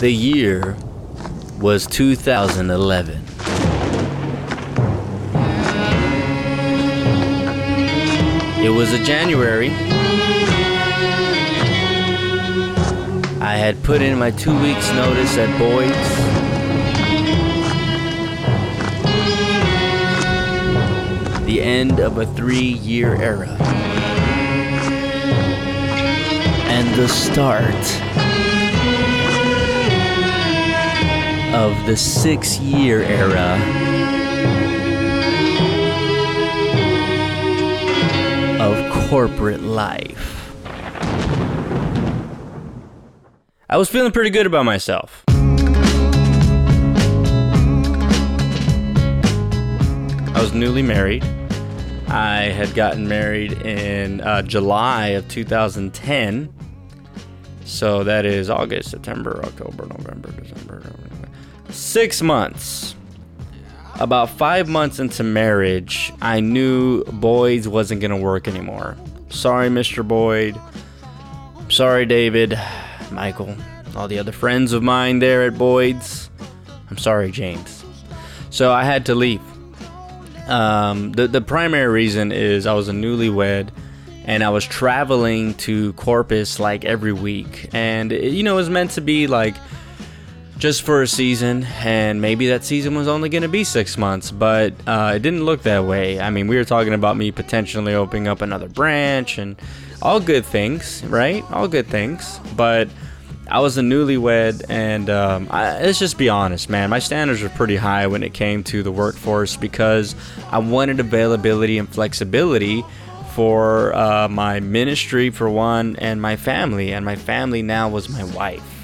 The year was 2011. It was a January. I had put in my two weeks' notice at Boyd's. The end of a three year era. And the start of the six year era of corporate life. I was feeling pretty good about myself. I was newly married. I had gotten married in uh, July of 2010. So that is August, September, October, November, December. Six months. About five months into marriage, I knew Boyd's wasn't going to work anymore. Sorry, Mr. Boyd. Sorry, David, Michael, all the other friends of mine there at Boyd's. I'm sorry, James. So I had to leave. Um, the the primary reason is I was a newlywed, and I was traveling to Corpus like every week, and it, you know it was meant to be like just for a season, and maybe that season was only going to be six months, but uh, it didn't look that way. I mean, we were talking about me potentially opening up another branch, and all good things, right? All good things, but I was a newlywed, and um, I, let's just be honest, man. My standards were pretty high when it came to the workforce because I wanted availability and flexibility for uh, my ministry, for one, and my family. And my family now was my wife.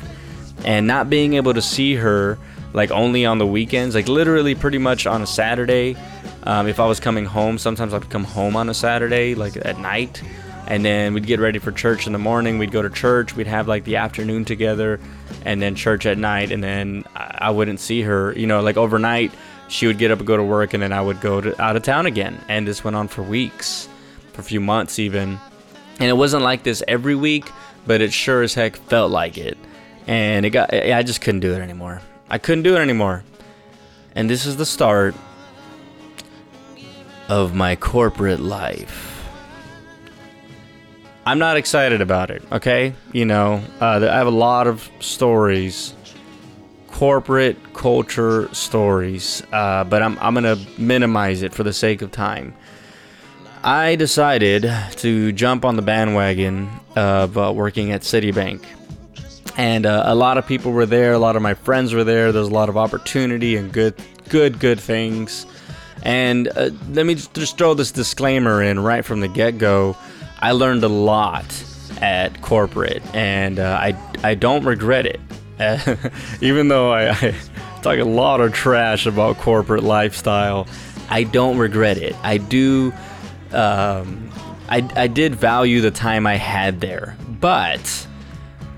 And not being able to see her like only on the weekends, like literally pretty much on a Saturday. Um, if I was coming home, sometimes I'd come home on a Saturday, like at night and then we'd get ready for church in the morning. We'd go to church. We'd have like the afternoon together and then church at night and then i wouldn't see her you know like overnight she would get up and go to work and then i would go to, out of town again. And this went on for weeks for a few months even. And it wasn't like this every week but it sure as heck felt like it and it got i just couldn't do it anymore i couldn't do it anymore and this is the start of my corporate life I'm not excited about it. Okay, you know, uh, I have a lot of stories, corporate culture stories, uh, but I'm I'm gonna minimize it for the sake of time. I decided to jump on the bandwagon of uh, working at Citibank, and uh, a lot of people were there. A lot of my friends were there. There's a lot of opportunity and good, good, good things. And uh, let me just throw this disclaimer in right from the get go I learned a lot at corporate, and uh, I I don't regret it. even though I, I talk a lot of trash about corporate lifestyle, I don't regret it. I do. Um, I, I did value the time I had there, but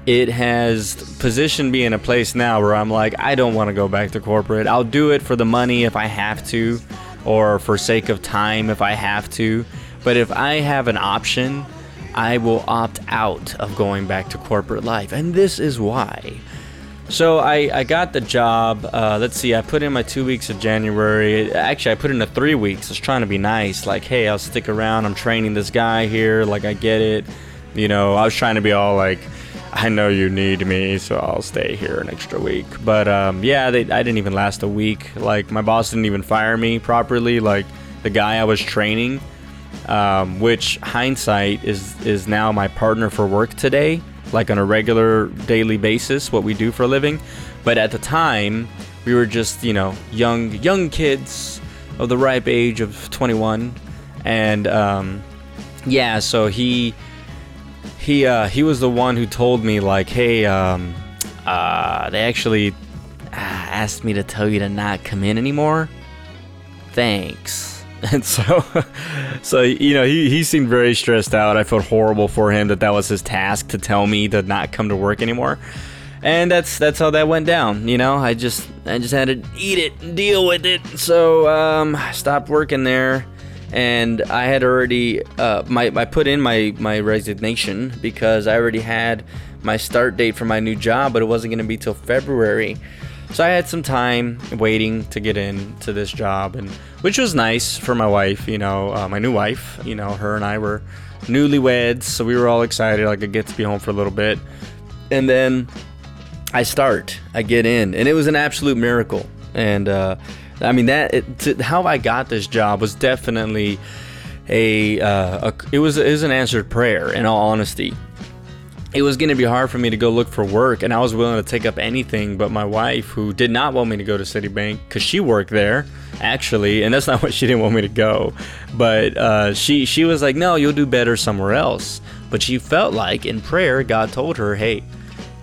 it has positioned me in a place now where I'm like, I don't want to go back to corporate. I'll do it for the money if I have to, or for sake of time if I have to. But if I have an option, I will opt out of going back to corporate life. And this is why. So I, I got the job. Uh, let's see, I put in my two weeks of January. Actually, I put in a three weeks. I was trying to be nice. Like, hey, I'll stick around. I'm training this guy here. Like, I get it. You know, I was trying to be all like, I know you need me, so I'll stay here an extra week. But um, yeah, they, I didn't even last a week. Like, my boss didn't even fire me properly. Like, the guy I was training um, which hindsight is is now my partner for work today, like on a regular daily basis, what we do for a living. But at the time, we were just you know young young kids of the ripe age of 21, and um, yeah, so he he uh, he was the one who told me like, hey, um, uh, they actually uh, asked me to tell you to not come in anymore. Thanks. And so, so you know, he, he seemed very stressed out. I felt horrible for him that that was his task to tell me to not come to work anymore. And that's that's how that went down. You know, I just I just had to eat it and deal with it. So um, I stopped working there, and I had already uh, my I put in my my resignation because I already had my start date for my new job, but it wasn't going to be till February. So I had some time waiting to get into this job, and which was nice for my wife. You know, uh, my new wife. You know, her and I were newlyweds, so we were all excited. Like I get to be home for a little bit, and then I start. I get in, and it was an absolute miracle. And uh, I mean that it, to, how I got this job was definitely a, uh, a it was it was an answered prayer. In all honesty, it was going to be hard for me to go look for work, and I was willing to take up anything. But my wife, who did not want me to go to Citibank because she worked there, actually, and that's not what she didn't want me to go, but uh, she she was like, "No, you'll do better somewhere else." But she felt like in prayer, God told her, "Hey,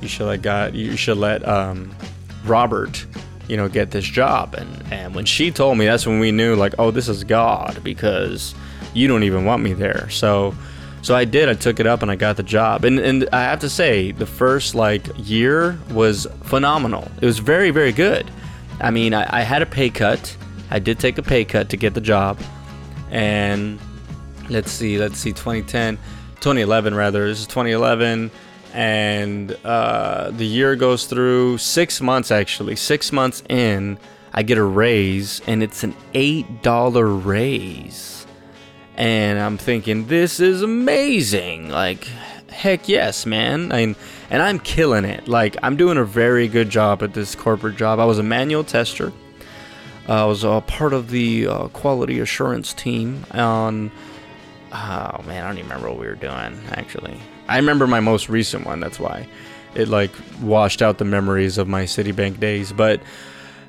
you should let God, you should let um, Robert." You know, get this job, and and when she told me, that's when we knew, like, oh, this is God, because you don't even want me there. So, so I did. I took it up and I got the job. And and I have to say, the first like year was phenomenal. It was very very good. I mean, I, I had a pay cut. I did take a pay cut to get the job. And let's see, let's see, 2010, 2011 rather. This is 2011. And uh, the year goes through six months actually. Six months in, I get a raise, and it's an $8 raise and I'm thinking this is amazing. Like, heck yes, man. I and I'm killing it. Like, I'm doing a very good job at this corporate job. I was a manual tester. Uh, I was a part of the uh, quality assurance team on. Oh man, I don't even remember what we were doing. Actually, I remember my most recent one. That's why it like washed out the memories of my Citibank days. But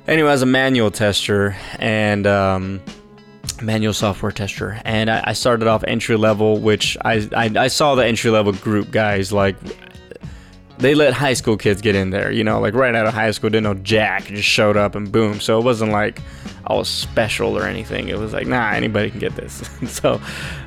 anyway, as a manual tester, and um, manual software tester and I, I started off entry level which I, I, I saw the entry level group guys like they let high school kids get in there you know like right out of high school didn't know jack just showed up and boom so it wasn't like i was special or anything it was like nah anybody can get this so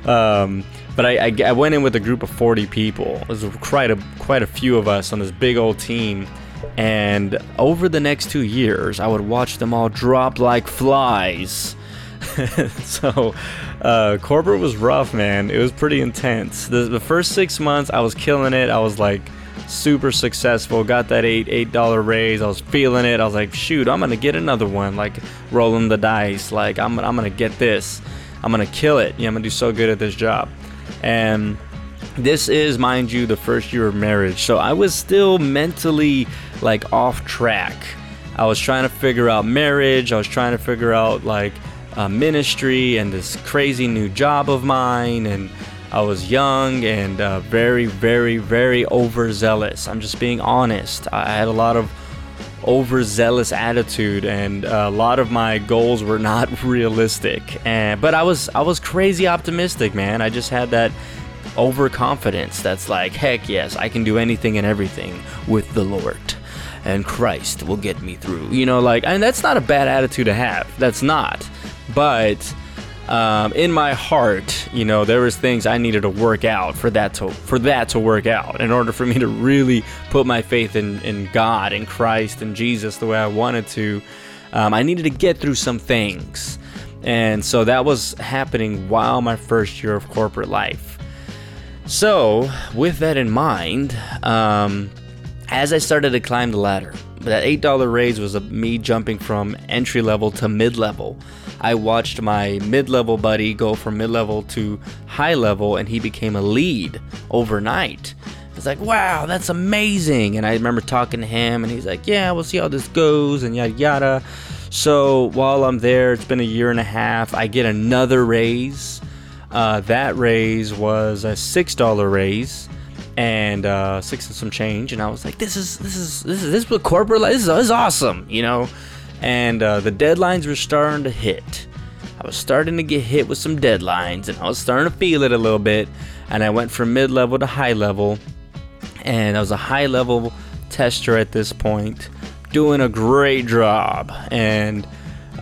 um, but I, I, I went in with a group of 40 people was quite a quite a few of us on this big old team and over the next two years i would watch them all drop like flies so uh, corporate was rough, man. It was pretty intense. The, the first six months, I was killing it. I was like super successful. Got that eight eight dollar raise. I was feeling it. I was like, shoot, I'm gonna get another one. Like rolling the dice. Like I'm I'm gonna get this. I'm gonna kill it. Yeah, I'm gonna do so good at this job. And this is, mind you, the first year of marriage. So I was still mentally like off track. I was trying to figure out marriage. I was trying to figure out like uh, ministry and this crazy new job of mine. And I was young and uh, very, very, very overzealous. I'm just being honest. I had a lot of overzealous attitude and a lot of my goals were not realistic. And but I was I was crazy optimistic man. I just had that overconfidence that's like heck yes I can do anything and everything with the Lord and Christ will get me through. You know like and that's not a bad attitude to have. That's not. But um, in my heart, you know, there was things I needed to work out for that to for that to work out in order for me to really put my faith in in God and Christ and Jesus the way I wanted to. Um, I needed to get through some things, and so that was happening while my first year of corporate life. So, with that in mind, um, as I started to climb the ladder, that $8 raise was a, me jumping from entry level to mid level. I watched my mid level buddy go from mid level to high level, and he became a lead overnight. It's like, wow, that's amazing. And I remember talking to him, and he's like, yeah, we'll see how this goes, and yada yada. So while I'm there, it's been a year and a half, I get another raise. Uh, that raise was a $6 raise and uh, six and some change, and I was like, "This is this is this is this is what corporate life this is, this is awesome," you know. And uh, the deadlines were starting to hit. I was starting to get hit with some deadlines, and I was starting to feel it a little bit. And I went from mid level to high level, and I was a high level tester at this point, doing a great job, and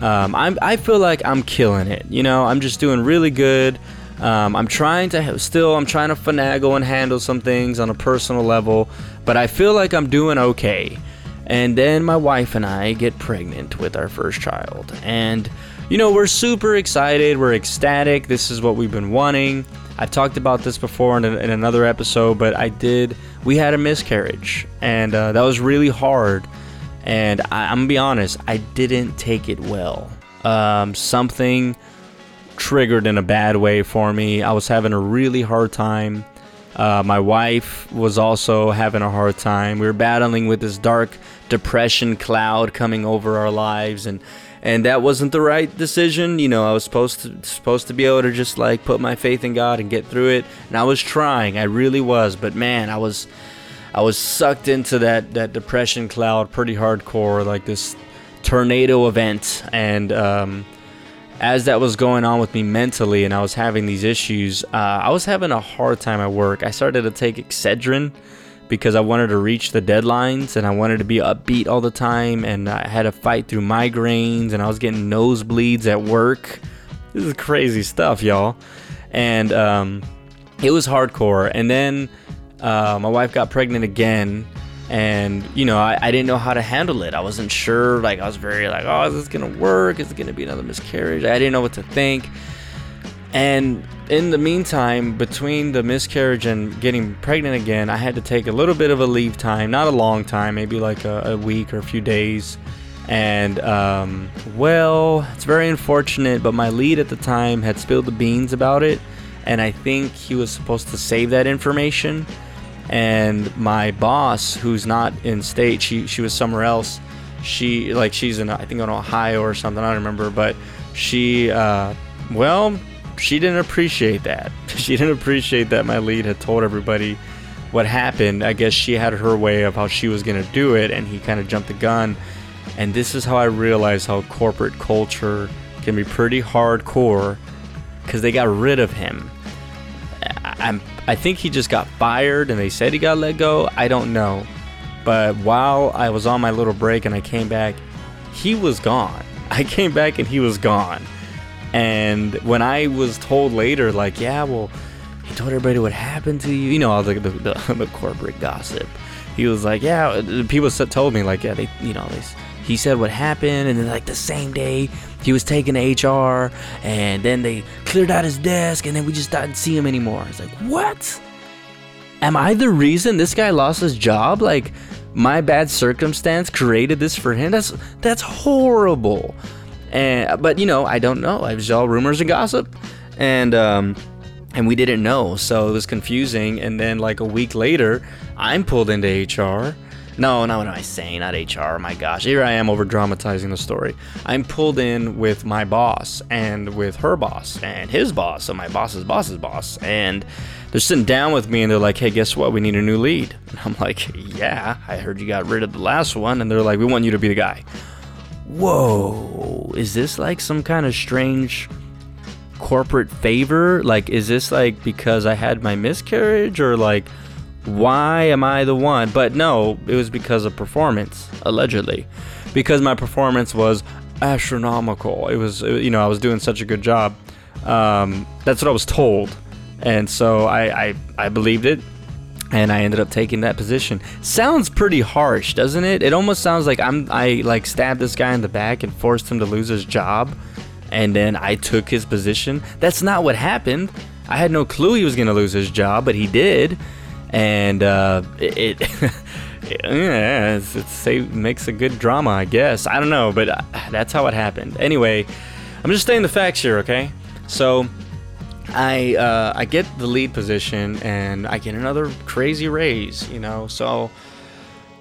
um, I feel like I'm killing it. You know, I'm just doing really good. Um, I'm trying to still I'm trying to finagle and handle some things on a personal level, but I feel like I'm doing okay. And then my wife and I get pregnant with our first child, and you know, we're super excited. We're ecstatic. This is what we've been wanting. I've talked about this before in, in another episode, but I did. We had a miscarriage, and uh, that was really hard. And I, am gonna be honest, I didn't take it well. Um, something triggered in a bad way for me. I was having a really hard time. Uh, my wife was also having a hard time. We were battling with this dark depression cloud coming over our lives, and and that wasn't the right decision. You know, I was supposed to supposed to be able to just like put my faith in God and get through it, and I was trying. I really was, but man, I was I was sucked into that that depression cloud pretty hardcore, like this tornado event, and um, as that was going on with me mentally, and I was having these issues, uh, I was having a hard time at work. I started to take Excedrin because I wanted to reach the deadlines and I wanted to be upbeat all the time and I had to fight through migraines and I was getting nosebleeds at work. This is crazy stuff, y'all. And um, it was hardcore. And then uh, my wife got pregnant again and you know I, I didn't know how to handle it i wasn't sure like i was very like oh is this gonna work is it gonna be another miscarriage i didn't know what to think and in the meantime, between the miscarriage and getting pregnant again, I had to take a little bit of a leave time, not a long time, maybe like a, a week or a few days. And, um, well, it's very unfortunate, but my lead at the time had spilled the beans about it. And I think he was supposed to save that information. And my boss, who's not in state, she, she was somewhere else. She, like, she's in, I think, in Ohio or something, I don't remember. But she, uh, well, she didn't appreciate that. She didn't appreciate that my lead had told everybody what happened. I guess she had her way of how she was going to do it, and he kind of jumped the gun. And this is how I realized how corporate culture can be pretty hardcore because they got rid of him. I, I think he just got fired and they said he got let go. I don't know. But while I was on my little break and I came back, he was gone. I came back and he was gone. And when I was told later, like, yeah, well, he told everybody what happened to you, you know, all the, the, the, the corporate gossip. He was like, yeah, people told me, like, yeah, they, you know, they, he said what happened, and then, like, the same day, he was taken to HR, and then they cleared out his desk, and then we just didn't see him anymore. It's like, what? Am I the reason this guy lost his job? Like, my bad circumstance created this for him? That's that's horrible. And but you know, I don't know. I was all rumors and gossip, and um, and we didn't know, so it was confusing. And then like a week later, I'm pulled into HR. No, no, what am I saying? Not HR. My gosh, here I am over dramatizing the story. I'm pulled in with my boss and with her boss and his boss, so my boss's boss's boss, and they're sitting down with me and they're like, "Hey, guess what? We need a new lead." And I'm like, "Yeah, I heard you got rid of the last one," and they're like, "We want you to be the guy." whoa, is this like some kind of strange corporate favor? Like, is this like because I had my miscarriage or like why am I the one? But no, it was because of performance, allegedly. Because my performance was astronomical. It was, you know, I was doing such a good job. Um, that's what I was told. And so I, I, I believed it and I ended up taking that position. Sounds pretty harsh, doesn't it? It almost sounds like I'm I like stabbed this guy in the back and forced him to lose his job, and then I took his position. That's not what happened. I had no clue he was gonna lose his job, but he did, and uh, it. it yeah, it's, it's, it makes a good drama, I guess. I don't know, but uh, that's how it happened. Anyway, I'm just stating the facts here, okay? So I uh, I get the lead position and I get another crazy raise, you know. So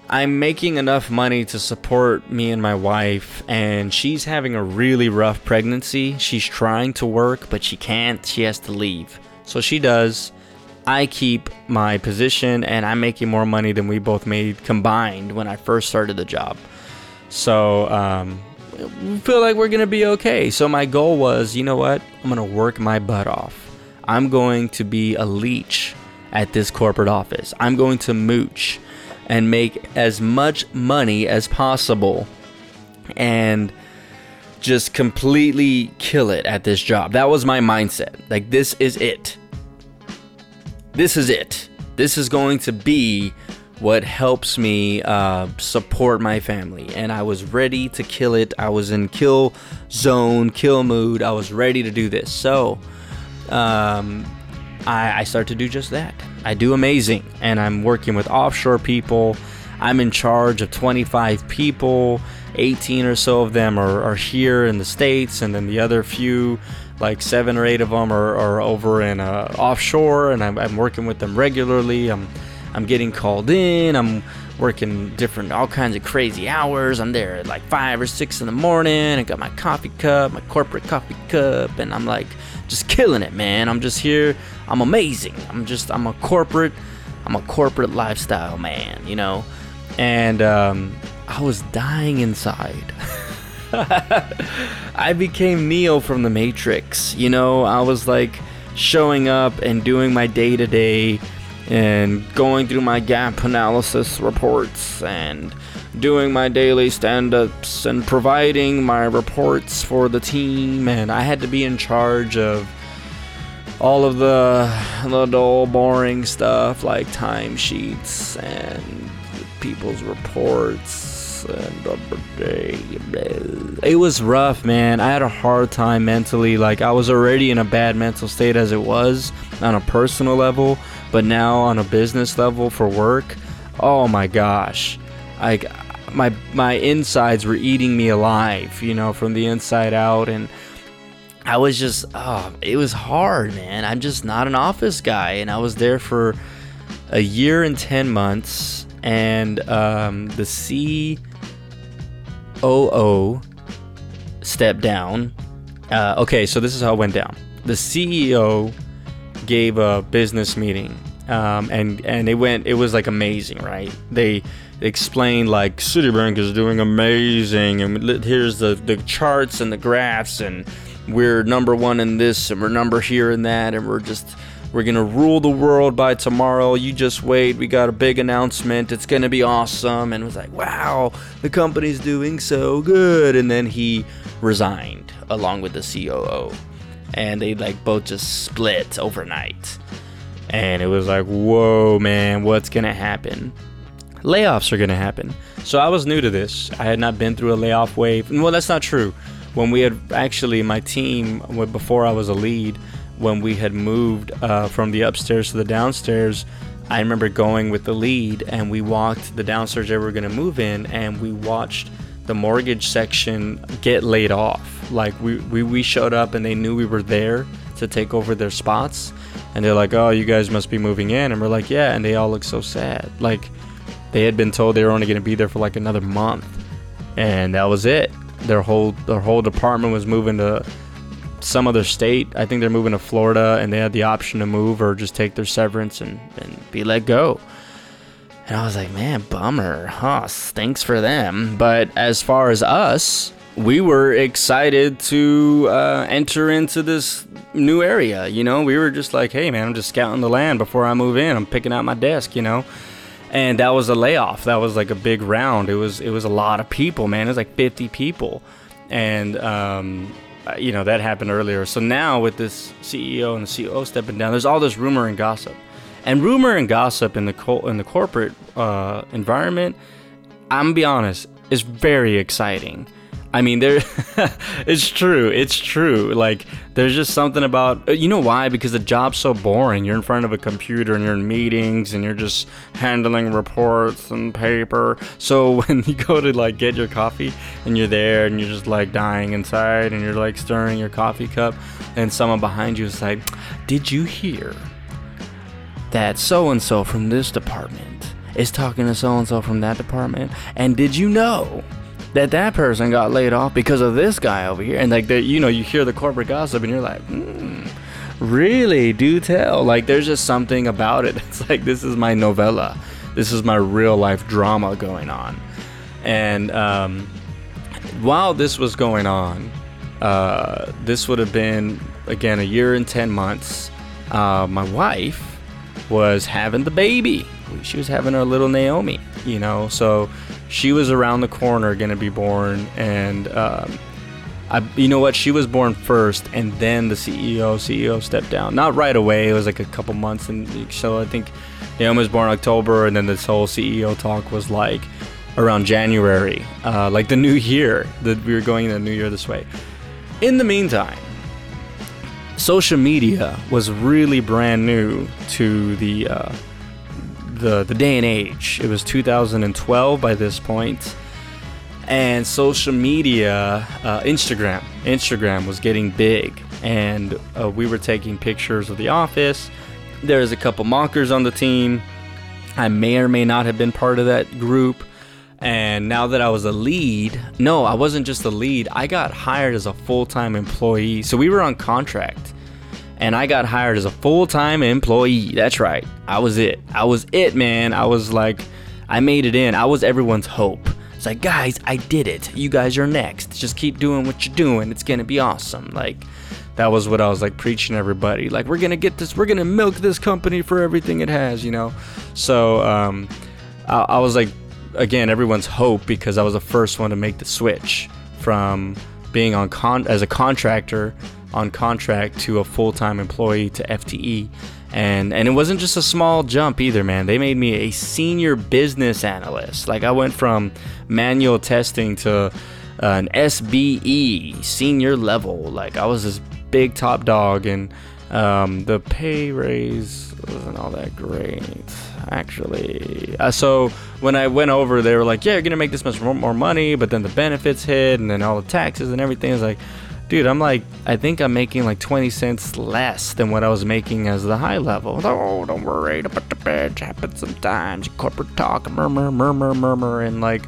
I'm making enough money to support me and my wife, and she's having a really rough pregnancy. She's trying to work, but she can't. She has to leave. So she does. I keep my position, and I'm making more money than we both made combined when I first started the job. So um, feel like we're gonna be okay. So my goal was, you know what? I'm gonna work my butt off. I'm going to be a leech at this corporate office. I'm going to mooch and make as much money as possible and just completely kill it at this job. That was my mindset. Like this is it. This is it. This is going to be what helps me uh, support my family. And I was ready to kill it. I was in kill zone, kill mood. I was ready to do this. So um, I, I start to do just that. I do amazing. And I'm working with offshore people. I'm in charge of 25 people. 18 or so of them are, are here in the States, and then the other few like seven or eight of them are, are over in uh, offshore and I'm, I'm, working with them regularly. I'm i'm getting called in. I'm working different all kinds of crazy hours. I'm there at like five or six in the morning. I got my coffee cup my corporate coffee cup and i'm like just killing it man. I'm just here. I'm amazing. I'm just i'm a corporate i'm a corporate lifestyle man you know? And um, i was dying inside I became Neo from the Matrix. You know, I was like showing up and doing my day to day and going through my gap analysis reports and doing my daily stand ups and providing my reports for the team. And I had to be in charge of all of the, the dull, boring stuff like timesheets and people's reports it was rough, man. I had a hard time mentally. Like, I was already in a bad mental state as it was on a personal level, but now on a business level for work, oh my gosh. Like, my, my insides were eating me alive, you know, from the inside out. And I was just, oh, it was hard, man. I'm just not an office guy. And I was there for a year and 10 months and um, the COO stepped down. Uh, okay, so this is how it went down. The CEO gave a business meeting, um, and and it went. It was like amazing, right? They explained like Citibank is doing amazing, and here's the the charts and the graphs, and we're number one in this, and we're number here in that, and we're just we're going to rule the world by tomorrow. You just wait. We got a big announcement. It's going to be awesome. And it was like, wow, the company's doing so good. And then he resigned along with the COO. And they like both just split overnight. And it was like, whoa, man, what's going to happen? Layoffs are going to happen. So I was new to this. I had not been through a layoff wave. Well, that's not true. When we had actually, my team, before I was a lead, when we had moved uh, from the upstairs to the downstairs, I remember going with the lead and we walked the downstairs that we were going to move in and we watched the mortgage section get laid off. Like we, we, we showed up and they knew we were there to take over their spots. And they're like, oh, you guys must be moving in. And we're like, yeah. And they all look so sad. Like they had been told they were only going to be there for like another month. And that was it. Their whole, their whole department was moving to some other state. I think they're moving to Florida and they had the option to move or just take their severance and, and be let go. And I was like, man, bummer, huh? Stinks for them. But as far as us, we were excited to uh, enter into this new area. You know, we were just like, hey, man, I'm just scouting the land before I move in. I'm picking out my desk, you know. And that was a layoff. That was like a big round. It was it was a lot of people, man. It was like 50 people, and um, uh, you know that happened earlier. So now with this CEO and the CEO stepping down, there's all this rumor and gossip, and rumor and gossip in the co- in the corporate uh, environment. I'm gonna be honest, is very exciting I mean, there, it's true. It's true. Like, there's just something about, uh, you know why? Because the job's so boring. You're in front of a computer and you're in meetings and you're just handling reports and paper. So when you go to like get your coffee and you're there and you're just like dying inside and you're like stirring your coffee cup and someone behind you is like, did you hear that so and so from this department is talking to so and so from that department? And did you know? That that person got laid off because of this guy over here. And like that you know you hear the corporate gossip and you're like mm, really? Do tell. Like there's just something about it. It's like this is my novella. This is my real life drama going on. And um, while this was going on uh, this would have been again a year and 10 months. Uh, my wife was having the baby. She was having her little naomi you know so she was around the corner going to be born, and um, I, you know what? She was born first, and then the CEO CEO stepped down. Not right away. It was like a couple months, and so I think Naomi was born October, and then this whole CEO talk was like around January, uh, like the new year that we were going in the new year this way. In the meantime, social media was really brand new to the uh, the the day and age. It was 2012 by this point, and social media, uh, Instagram, Instagram was getting big, and uh, we were taking pictures of the office. There's a couple mockers on the team. I may or may not have been part of that group. And now that I was a lead, no, I wasn't just a lead. I got hired as a full time employee. So we were on contract. And I got hired as a full time employee. That's right. I was it. I was it, man. I was like, I made it in. I was everyone's hope. It's like, guys, I did it. You guys are next. Just keep doing what you're doing. It's going to be awesome. Like, that was what I was like preaching everybody. Like, we're going to get this, we're going to milk this company for everything it has, you know? So, um, I, I was like, again everyone's hope because I was the first one to make the switch from being on con as a contractor on contract to a full-time employee to FTE and and it wasn't just a small jump either man. They made me a senior business analyst. Like I went from manual testing to an SBA senior level. Like I was this big top dog and um, the pay raise wasn't all that great actually. Uh, so when I went over, they were like, "Yeah, you're gonna make this much more money," but then the benefits hit, and then all the taxes and everything. Is like, dude, I'm like, I think I'm making like 20 cents less than what I was making as the high level. Oh, don't worry, but the bitch happens sometimes. Corporate talk, murmur, murmur, murmur, and like,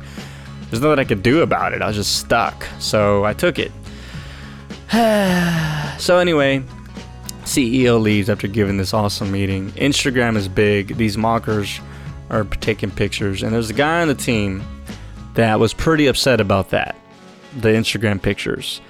there's nothing I could do about it. I was just stuck, so I took it. so anyway, CEO leaves after giving this awesome meeting. Instagram is big. These mockers are taking pictures, and there's a guy on the team that was pretty upset about that, the Instagram pictures.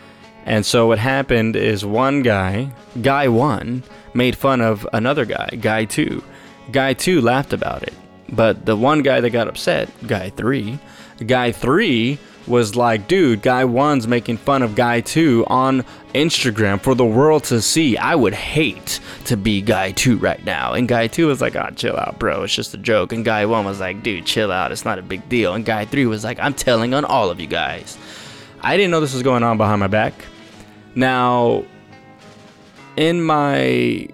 And so what happened is one guy, guy one, made fun of another guy, guy two. Guy two laughed about it. But the one guy that got upset, guy three, guy three was like, dude, guy one's making fun of guy two on Instagram for the world to see. I would hate to be guy two right now. And guy two was like, oh, chill out, bro. It's just a joke. And guy one was like, dude, chill out. It's not a big deal. And guy three was like, I'm telling on all of you guys. I didn't know this was going on behind my back. Now, in my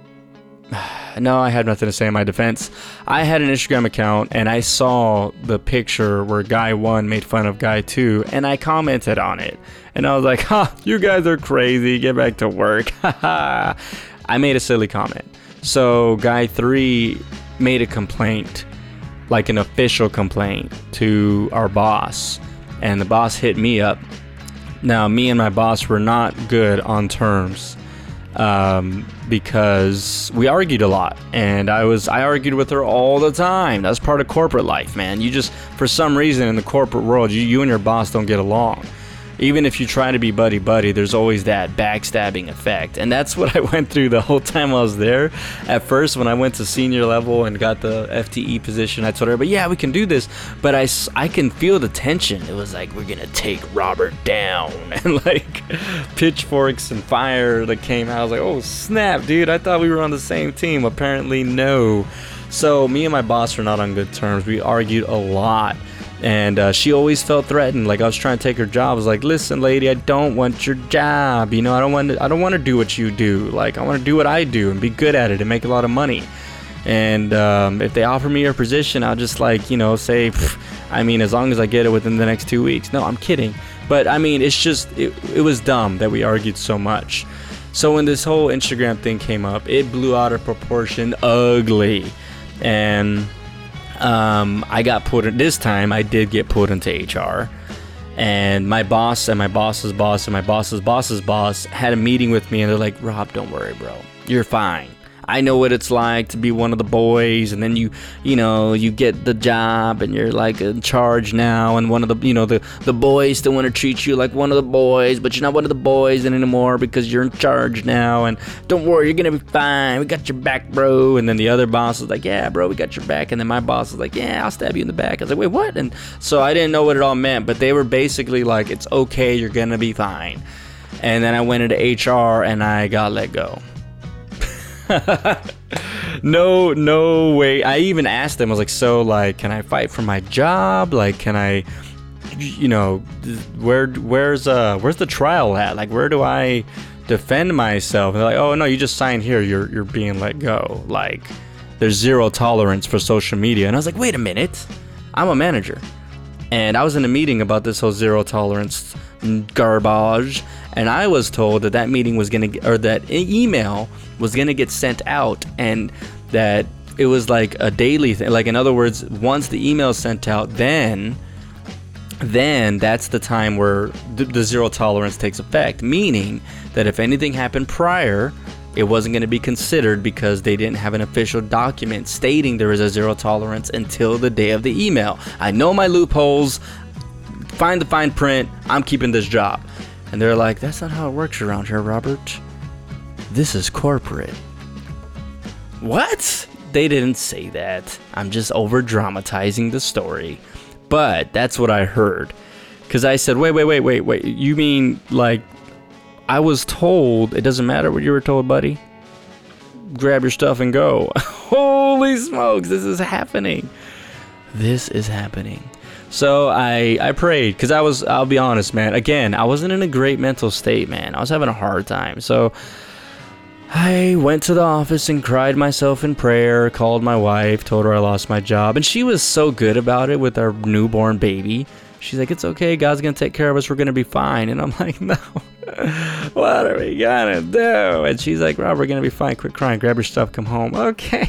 no, I had nothing to say in my defense. I had an Instagram account and I saw the picture where guy one made fun of guy two and I commented on it. And I was like, ha, you guys are crazy. Get back to work. I made a silly comment. So guy three made a complaint, like an official complaint to our boss. And the boss hit me up. Now, me and my boss were not good on terms um, because we argued a lot, and I was I argued with her all the time. That's part of corporate life, man. You just for some reason in the corporate world, you, you and your boss don't get along even if you try to be buddy buddy, there's always that backstabbing effect. And that's what I went through the whole time I was there. At first, when I went to senior level and got the FTE position, I told her, but yeah, we can do this. But I, I can feel the tension. It was like, we're going to take Robert down. And like pitchforks and fire that came out. I was like, oh, snap, dude. I thought we were on the same team. Apparently, no. So me and my boss were not on good terms. We argued a lot and uh, she always felt threatened. Like i was trying to take her job. I was like listen lady i don't want your job. You know i don't want to i don't want to do what you do. Like i want to do what i do and be good at it and make a lot of money. And um, if they offer me your position i'll just like you know say i mean as long as i get it within the next two weeks. No i'm kidding. But i mean it's just it, it was dumb that we argued so much. So when this whole instagram thing came up it blew out of proportion ugly. And um, I got put in, this time I did get put into HR. And my boss and my boss's boss and my boss's boss's boss had a meeting with me and they're like, Rob, don't worry, bro. You're fine. I know what it's like to be one of the boys, and then you, you know, you get the job, and you're like in charge now, and one of the, you know, the the boys still want to treat you like one of the boys, but you're not one of the boys anymore because you're in charge now, and don't worry, you're gonna be fine. We got your back, bro. And then the other boss was like, yeah, bro, we got your back, and then my boss was like, yeah, I'll stab you in the back. I was like, wait, what? And so I didn't know what it all meant, but they were basically like, it's okay, you're gonna be fine. And then I went into HR and I got let go. no, no way. I even asked them. I was like, so like, can I fight for my job? Like, can I, you know, where where's uh where's the trial at? Like, where do I defend myself? And they're like, oh no, you just sign here. You're you're being let go. Like, there's zero tolerance for social media. And I was like, wait a minute, I'm a manager, and I was in a meeting about this whole zero tolerance garbage. And i was told that that meeting was to get, or that email was to get sent out and that it was like a daily thing. Like in other words once the email is sent out then then that's the time where the, the zero tolerance takes effect. Meaning that if anything happened prior it wasn't going to be considered because they didn't have an official document stating there is a zero tolerance until the day of the email. I know my loopholes find the fine print. I'm keeping this job. And they're like, that's not how it works around here, Robert. This is corporate. What? They didn't say that. I'm just over dramatizing the story. But that's what I heard. Because I said, wait, wait, wait, wait, wait. You mean like I was told, it doesn't matter what you were told, buddy? Grab your stuff and go. Holy smokes, this is happening. This is happening. So I I prayed because I was I'll be honest, man. Again, I wasn't in a great mental state, man. I was having a hard time. So I went to the office and cried myself in prayer, called my wife, told her I lost my job, and she was so good about it with our newborn baby. She's like, "It's okay. God's gonna take care of us. We're gonna be fine." And I'm like, "No, what are we gonna do?" And she's like, "Rob, we're gonna be fine. Quit crying. Grab your stuff. Come home." Okay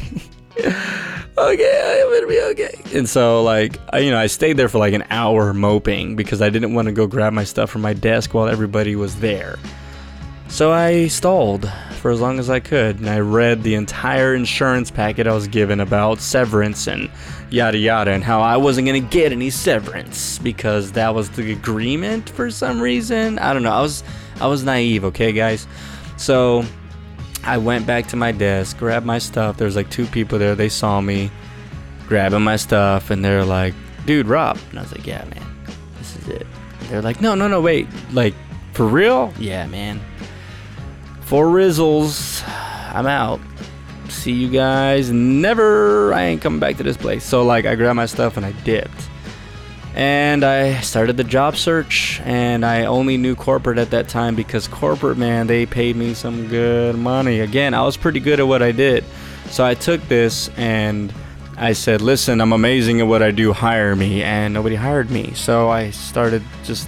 okay, I'm gonna be okay. And so, like, I, you know, I stayed there for like an hour moping because I didn't want to go grab my stuff from my desk while everybody was there. So I stalled for as long as I could, and I read the entire insurance packet I was given about severance and yada yada, and how I wasn't gonna get any severance because that was the agreement for some reason. I don't know. I was I was naive, okay, guys. So I went back to my desk, grabbed my stuff. There was like two people there. They saw me grabbing my stuff, and they're like, "Dude, Rob." And I was like, "Yeah, man, this is it." they're like, "No, no, no, wait, like for real?" Yeah, man. For Rizzles, I'm out. See you guys. Never. I ain't coming back to this place. So like, I grabbed my stuff and I dipped and I started the job search and I only knew corporate at that time because corporate man they paid me some good money again I was pretty good at what I did so I took this and I said listen I'm amazing at what I do hire me and nobody hired me so I started just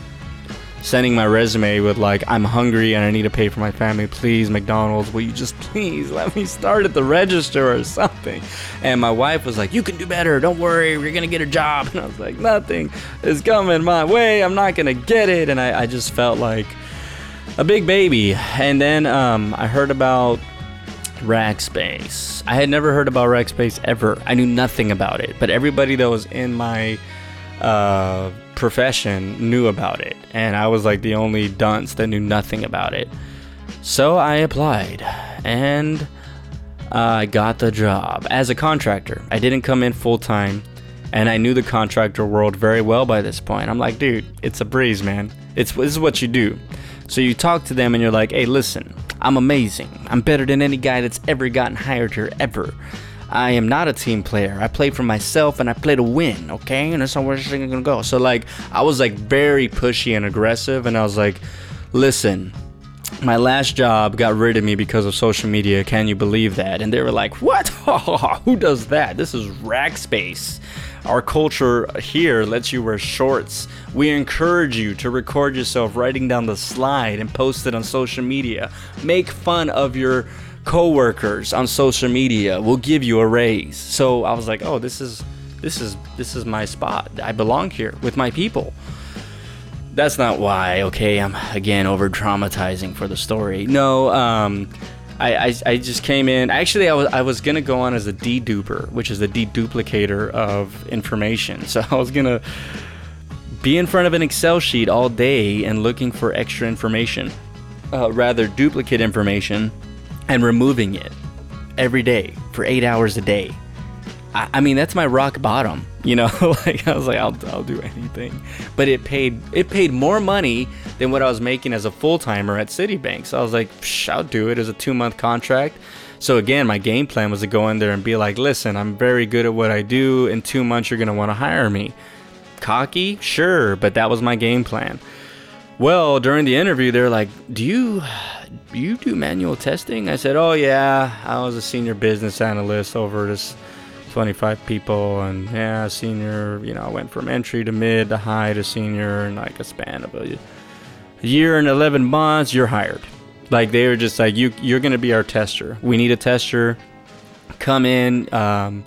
sending my resume with like I'm hungry and I need to pay for my family. Please, McDonald's, will you just please let me start at the register or something? And my wife was like, "You can do better. Don't worry. You're gonna get a job." And I was like, "Nothing is coming my way. I'm not gonna get it." And I, I just felt like a big baby. And then um, I heard about Rackspace. I had never heard about Rackspace ever. I knew nothing about it, but everybody that was in my uh, profession knew about it, and I was like the only dunce that knew nothing about it. So I applied, and I got the job as a contractor. I didn't come in full time, and I knew the contractor world very well by this point. I'm like, dude, it's a breeze, man. It's this is what you do. So you talk to them, and you're like, hey, listen, I'm amazing. I'm better than any guy that's ever gotten hired here ever. I am not a team player. I play for myself and I play to win, okay? And that's how we're gonna go. So like I was like very pushy and aggressive and I was like, listen, my last job got rid of me because of social media. Can you believe that? And they were like, What? Who does that? This is Rackspace. Our culture here lets you wear shorts. We encourage you to record yourself writing down the slide and post it on social media. Make fun of your coworkers on social media will give you a raise. So I was like, oh, this is this is this is my spot. I belong here with my people. That's not why. Okay, I'm again over traumatizing for the story. No, um, I, I, I just came in. Actually, I was I was gonna go on as a deduper, which is a deduplicator of information. So I was gonna be in front of an Excel sheet all day and looking for extra information, uh, rather duplicate information and removing it every day for eight hours a day. I, I mean, that's my rock bottom. You know, like I was like, I'll, I'll do anything. But it paid it paid more money than what I was making as a full timer at Citibank. So I was like, I'll do it as a two month contract. So again, my game plan was to go in there and be like, listen, I'm very good at what I do. In two months, you're to want to hire me. Cocky? Sure, but that was my game plan. Well, during the interview, they're like, do you, do you do manual testing? I said, oh yeah, I was a senior business analyst over this 25 people and yeah, senior, you know, I went from entry to mid to high to senior in like a span of a year and 11 months, you're hired. Like they were just like you you're to be our tester. We need a tester. Come in, um,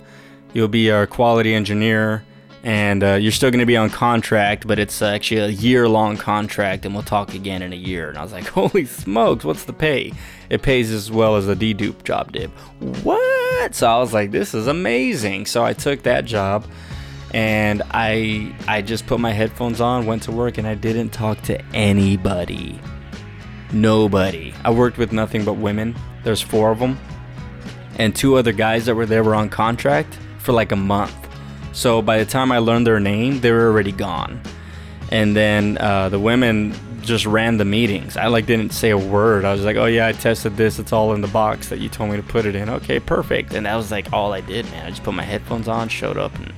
you'll be our quality engineer and uh, you're still going to be on contract, but it's actually a year long contract, and we'll talk again in a year. And I was like, holy smokes, what's the pay? It pays as well as a dedupe job did. What? So I was like, this is amazing. So I took that job, and I I just put my headphones on, went to work, and I didn't talk to anybody. Nobody. I worked with nothing but women. There's four of them, and two other guys that were there were on contract for like a month so by the time I learned their name, they were already gone. And then uh, the women just ran the meetings. I like didn't say a word. I was like, "Oh yeah, I tested this. It's all in the box that you told me to put it in." Okay, perfect. And that was like all I did, man. I just put my headphones on, showed up, and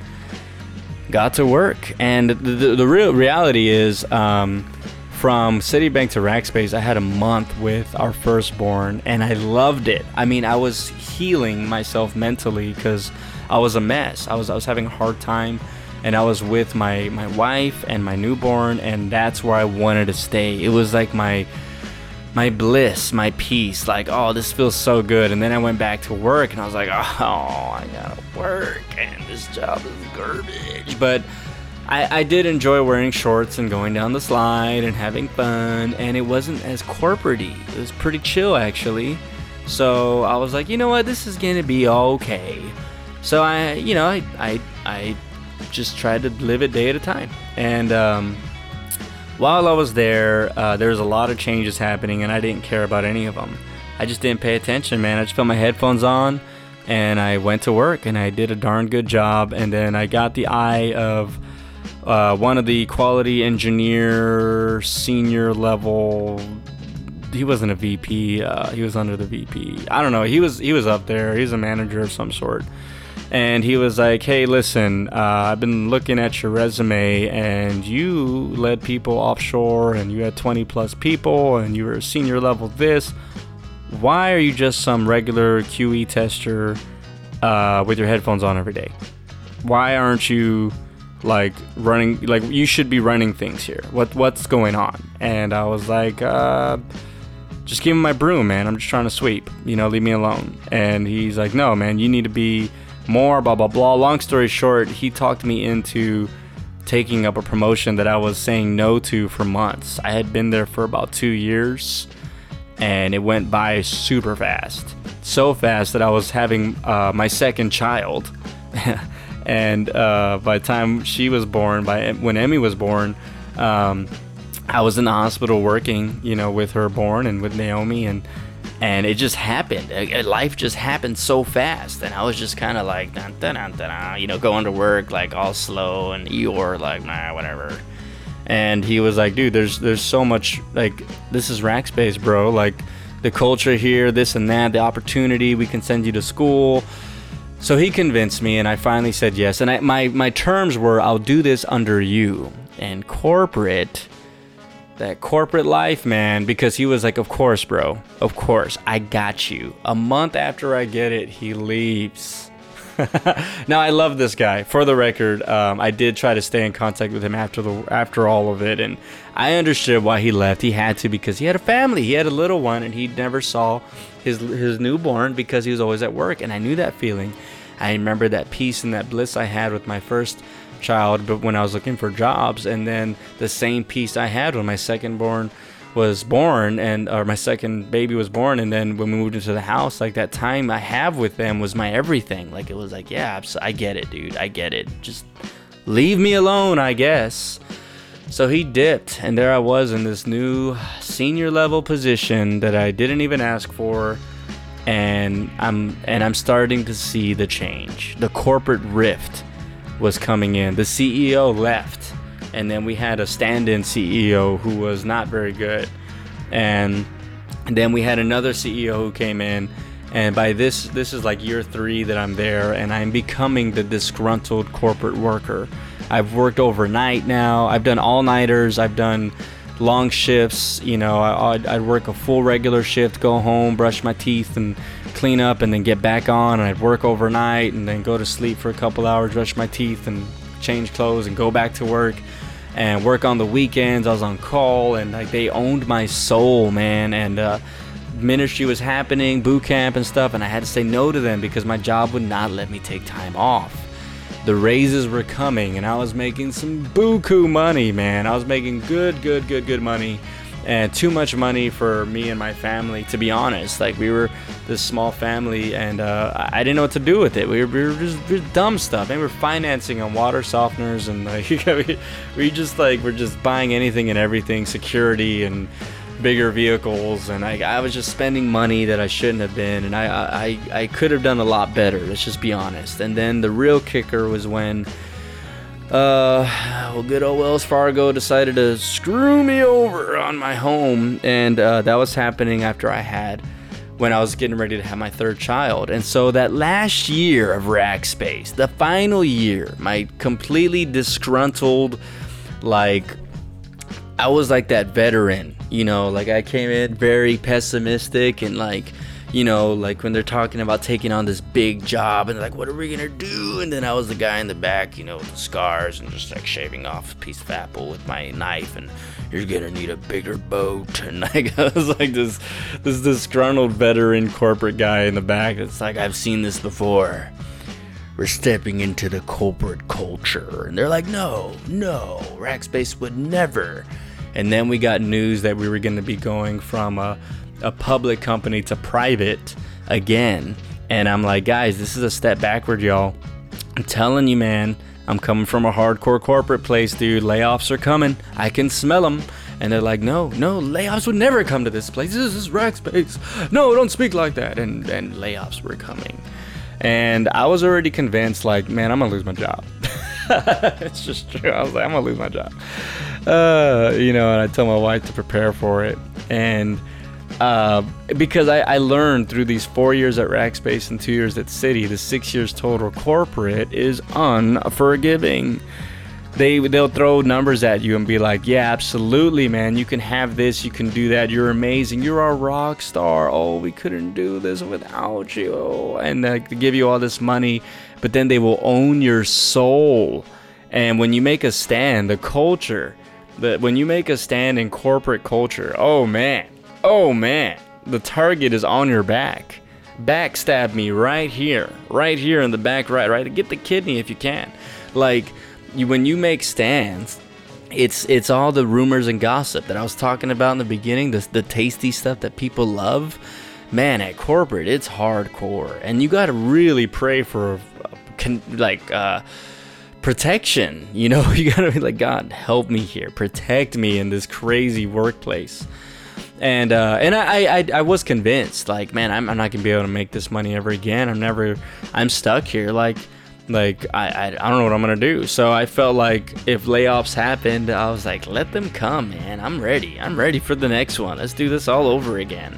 got to work. And the, the, the real reality is, um, from Citibank to Rackspace, I had a month with our firstborn, and I loved it. I mean, I was healing myself mentally because I was a mess. I was I was having a hard time and I was with my my wife and my newborn and that's where I wanted to stay. It was like my my bliss, my peace, like, oh, this feels so good. And then I went back to work and I was like, oh, I gotta work and this job is garbage. But I, I did enjoy wearing shorts and going down the slide and having fun, and it wasn't as corporatey. It was pretty chill actually. So I was like, you know what, this is gonna be okay. So I, you know, I, I, I just tried to live it day at a time. And um, while I was there, uh, there was a lot of changes happening, and I didn't care about any of them. I just didn't pay attention, man. I just put my headphones on, and I went to work, and I did a darn good job. And then I got the eye of uh, one of the quality engineer senior level he wasn't a VP. Uh, he was under the VP. I don't know. He was he was up there. He's a manager of some sort and he was like, "Hey, listen, uh, I've been looking at your resume, and you led people offshore, and you had 20 plus people, and you were senior level this. Why are you just some regular QE tester uh, with your headphones on every day? Why aren't you like running? Like you should be running things here. What what's going on?" And I was like, uh, "Just give me my broom, man. I'm just trying to sweep. You know, leave me alone." And he's like, "No, man, you need to be." More, blah, blah, blah. Long story short, he talked me into taking up a promotion that I was saying no to for months. I had been there for about two years and it went by super fast. So fast that I was having uh, my second child. and uh, by the time she was born, by when Emmy was born, um, I was in the hospital working, you know, with her born and with Naomi, and and it just happened. Uh, life just happened so fast, and I was just kind of like, dun, dun, dun, dun, you know, going to work like all slow, and Eeyore like, nah, whatever. And he was like, dude, there's there's so much like this is Rackspace, bro. Like the culture here, this and that, the opportunity. We can send you to school. So he convinced me, and I finally said yes. And I, my my terms were, I'll do this under you. And corporate that corporate life, man, because he was like, Of course, bro. Of course. I got you. A month after I get it, he leaves. now I love this guy. For the record, um, I did try to stay in contact with him after the after all of it, and I understood why he left. He had to because he had a family. He had a little one, and he never saw his his newborn because he was always at work. And I knew that feeling. I remember that peace and that bliss I had with my first child, but when I was looking for jobs, and then the same piece I had when my second born was born and or my second baby was born and then when we moved into the house like that time i have with them was my everything. Like it was like yeah i get it dude i get it. Just leave me alone i guess. So he dipped and there i was in this new senior level position that i didn't even ask for and i'm and i'm starting to see the change the corporate rift was coming in. The CEO left, and then we had a stand-in CEO who was not very good, and then we had another CEO who came in, And by this, this is like year three that I'm there, and I'm becoming the disgruntled corporate worker. I've worked overnight now. I've done all nighters. I've done long shifts. You know, I'd, I'd work a full regular shift, go home, brush my teeth, and clean up, and then get back on. And I'd work overnight, and then go to sleep for a couple hours, brush my teeth, and change clothes, and go back to work. And work on the weekends. I was on call, and like they owned my soul, man. And uh, ministry was happening, boot camp and stuff, and I had to say no to them because my job would not let me take time off. The raises were coming, and I was making some buku money, man. I was making good, good, good, good money, and too much money for me and my family, to be honest. Like we were this small family, and uh, I didn't know what to do with it. We were, we were just, we were dumb stuff, and we were financing on water softeners, and like we, we just like we're just buying anything and everything, security and bigger vehicles and I, I was just spending money that I shouldn't have been and I, I, I could have done a lot better let's just be honest and then the real kicker was when uh well good old Wells Fargo decided to screw me over on my home and uh, that was happening after I had when I was getting ready to have my third child. And so that last year of Rackspace the final year my completely disgruntled like I was like that veteran, you know, like I came in very pessimistic and like, you know, like when they're talking about taking on this big job and they're like, what are we gonna do? And then I was the guy in the back, you know, with the scars and just like shaving off a piece of apple with my knife and you're gonna need a bigger boat and like I was like this this disgruntled veteran corporate guy in the back. It's like I've seen this before we're stepping into the corporate culture. And they're like, no, no, Rackspace would never. And then we got news that we were going to be going from a, a public company to private again. And I'm like, guys, this is a step backward, y'all. I'm telling you, man, I'm coming from a hardcore corporate place, dude. Layoffs are coming. I can smell them. And they're like, no, no, layoffs would never come to this place. This is Rackspace. No, don't speak like that. And, and layoffs were coming. And I was already convinced, like, man, I'm gonna lose my job. it's just true. I was like, I'm gonna lose my job. Uh, you know, and I tell my wife to prepare for it. And uh, because I, I learned through these four years at Rackspace and two years at Citi, the six years total corporate is unforgiving they they'll throw numbers at you and be like, "Yeah, absolutely, man. You can have this. You can do that. You're amazing. You're a rock star. Oh, we couldn't do this without you." And they give you all this money, but then they will own your soul. And when you make a stand, the culture, that when you make a stand in corporate culture, oh man, oh man, the target is on your back. Backstab me right here, right here in the back, right, right. Get the kidney if you can, like you, when you make stands, it's it's all the rumors and gossip that I was talking about in the beginning, the the tasty stuff that people love. Man, at corporate, it's hardcore, and you got to really pray for, like, uh, protection. You know, you got to be like, God, help me here, protect me in this crazy workplace. And uh, and I, I I was convinced, like, man, I'm, I'm not gonna be able to make this money ever again. I'm never, I'm stuck here. Like, like I, I, I don't know what I'm gonna do. So I felt like if layoffs happened, I was like, let them come, man. I'm ready. I'm ready for the next one. Let's do this all over again.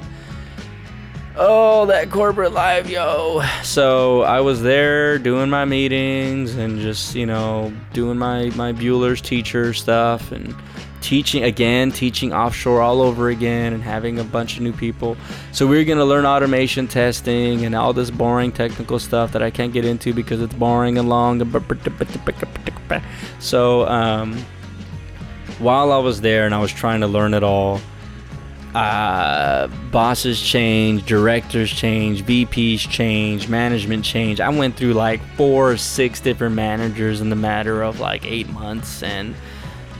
Oh, that corporate life, yo. So I was there doing my meetings and just, you know, doing my my Bueller's teacher stuff and teaching again, teaching offshore all over again, and having a bunch of new people. So we are going to learn automation testing and all this boring technical stuff that I can't get into because it's boring and long. So um, while I was there and I was trying to learn it all, uh, bosses change, directors change, VPs change, management change. I went through like four or six different managers in the matter of like eight months and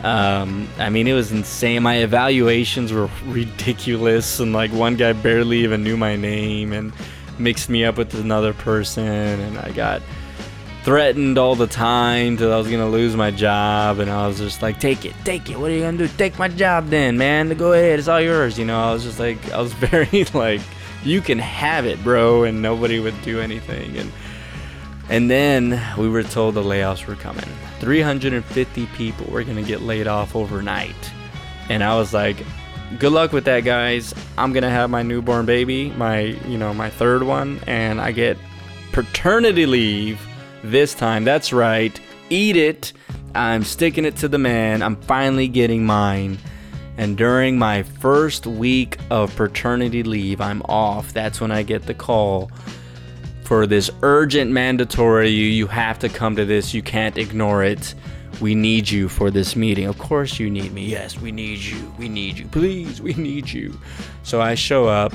um, I mean, it was insane. My evaluations were ridiculous, and like one guy barely even knew my name and mixed me up with another person, and I got threatened all the time that I was gonna lose my job, and I was just like, "Take it, take it. What are you gonna do? Take my job, then, man. Go ahead, it's all yours." You know, I was just like, I was very like, "You can have it, bro," and nobody would do anything, and and then we were told the layoffs were coming. 350 people were going to get laid off overnight. And I was like, good luck with that, guys. I'm gonna have my newborn baby, my you know my third one, and I get paternity leave this time. That's right. Eat it. I'm sticking it to the man. I'm finally getting mine. And during my first week of paternity leave, I'm off. That's when I get the call for this urgent mandatory. You, have to come to this. You can't ignore it. We need you for this meeting. Of course, you need me. Yes, we need you. We need you. Please, we need you. So I show up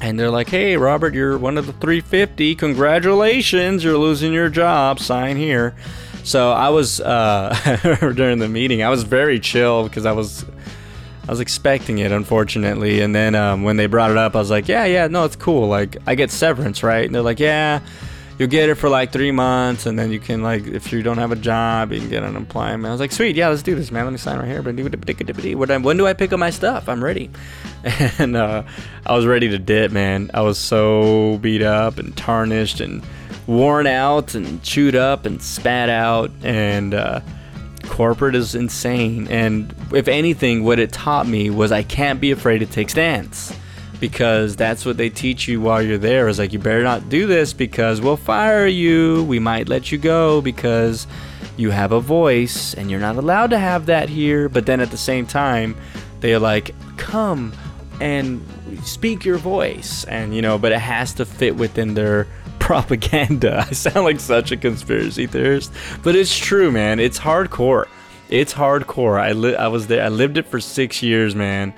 and they're like, hey, Robert, you're one of the 350. Congratulations. You're losing your job. Sign here. So I was, uh, during the meeting, I was very chill because I was. I was expecting it, unfortunately, and then um, when they brought it up, I was like, "Yeah, yeah, no, it's cool. Like, I get severance, right?" And they're like, "Yeah, you'll get it for like three months, and then you can like if you don't have a job, you can get unemployment. I was like, sweet, yeah, let's do this, man. Let me sign right here. When do I pick up my stuff? I'm ready. And uh, I was ready to dip, man. I was so beat up and tarnished and worn out and chewed up and spat out and. Uh, corporate is insane. And if anything what it taught me was i can't be afraid to take stands because that's what they teach you while you're there. Is like you better not do this because we'll fire you. We might let you go because you have a voice and you're not allowed to have that here. But then at the same time they're like come and speak your voice. And you know but it has to fit within their propaganda i sound like such a conspiracy theorist but it's true man it's hardcore it's hardcore i li- i was there i lived it for 6 years man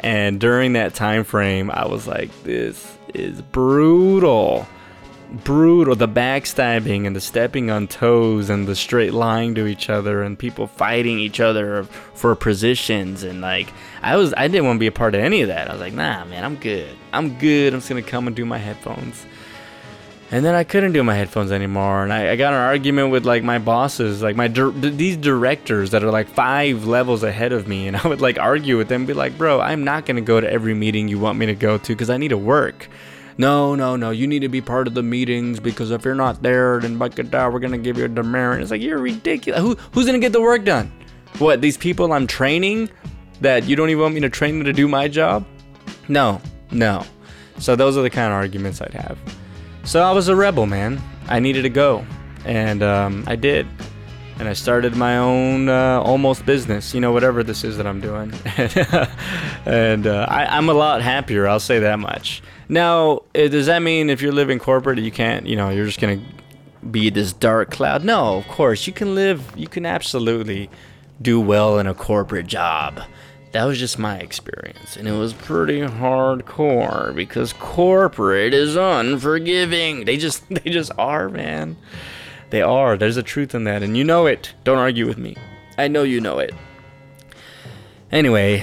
and during that time frame, I was like, this is brutal. Brutal. The backstabbing and the stepping on toes and the straight lying to each other and people fighting each other for positions. And like, I was, I didn't want to be a part of any of that. I was like, nah, man, I'm good. I'm good. I'm just going to come and do my headphones. And then I couldn't do my headphones anymore, and I, I got an argument with like my bosses, like my di- these directors that are like five levels ahead of me, and I would like argue with them, be like, "Bro, I'm not gonna go to every meeting you want me to go to because I need to work." No, no, no, you need to be part of the meetings because if you're not there, then we're gonna give you a demerit. It's like you're ridiculous. Who, who's gonna get the work done? What these people I'm training that you don't even want me to train them to do my job? No, no. So those are the kind of arguments I'd have. So I was a rebel, man. I needed to go, and um, I did. And I started my own uh, almost business, you know, whatever this is that I'm doing. and uh, I, am a lot happier, I'll say that much. Now, eh, does that mean if you're living corporate, you can't, you know, you're just going to be this dark cloud? No, of course. You can live, you can absolutely do well in a corporate job that was just my experience and it was pretty hardcore because corporate is unforgiving. They just they just are man. They are. There's a truth in that and you know it. Don't argue with me. I know you know it. Anyway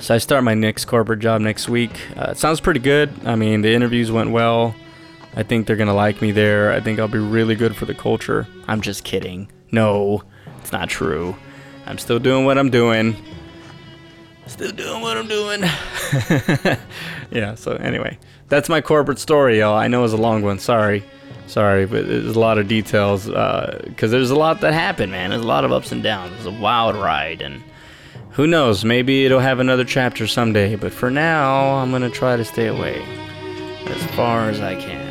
so i start my next corporate job next week. Uh, it sounds pretty good. I mean the interviews went well. I think they're gonna like me there. I think i'll be really good for the culture. I'm just kidding. No it's not true. I'm still doing what i'm doing Still doing what I'm doing. yeah, so anyway, that's my corporate story, y'all. I know it's a long one. Sorry. Sorry, but there's a lot of details because uh, there's a lot that happened, man. There's a lot of ups and downs. It's a wild ride, and who knows? Maybe it'll have another chapter someday. But for now, I'm gonna try to stay away as far as I can.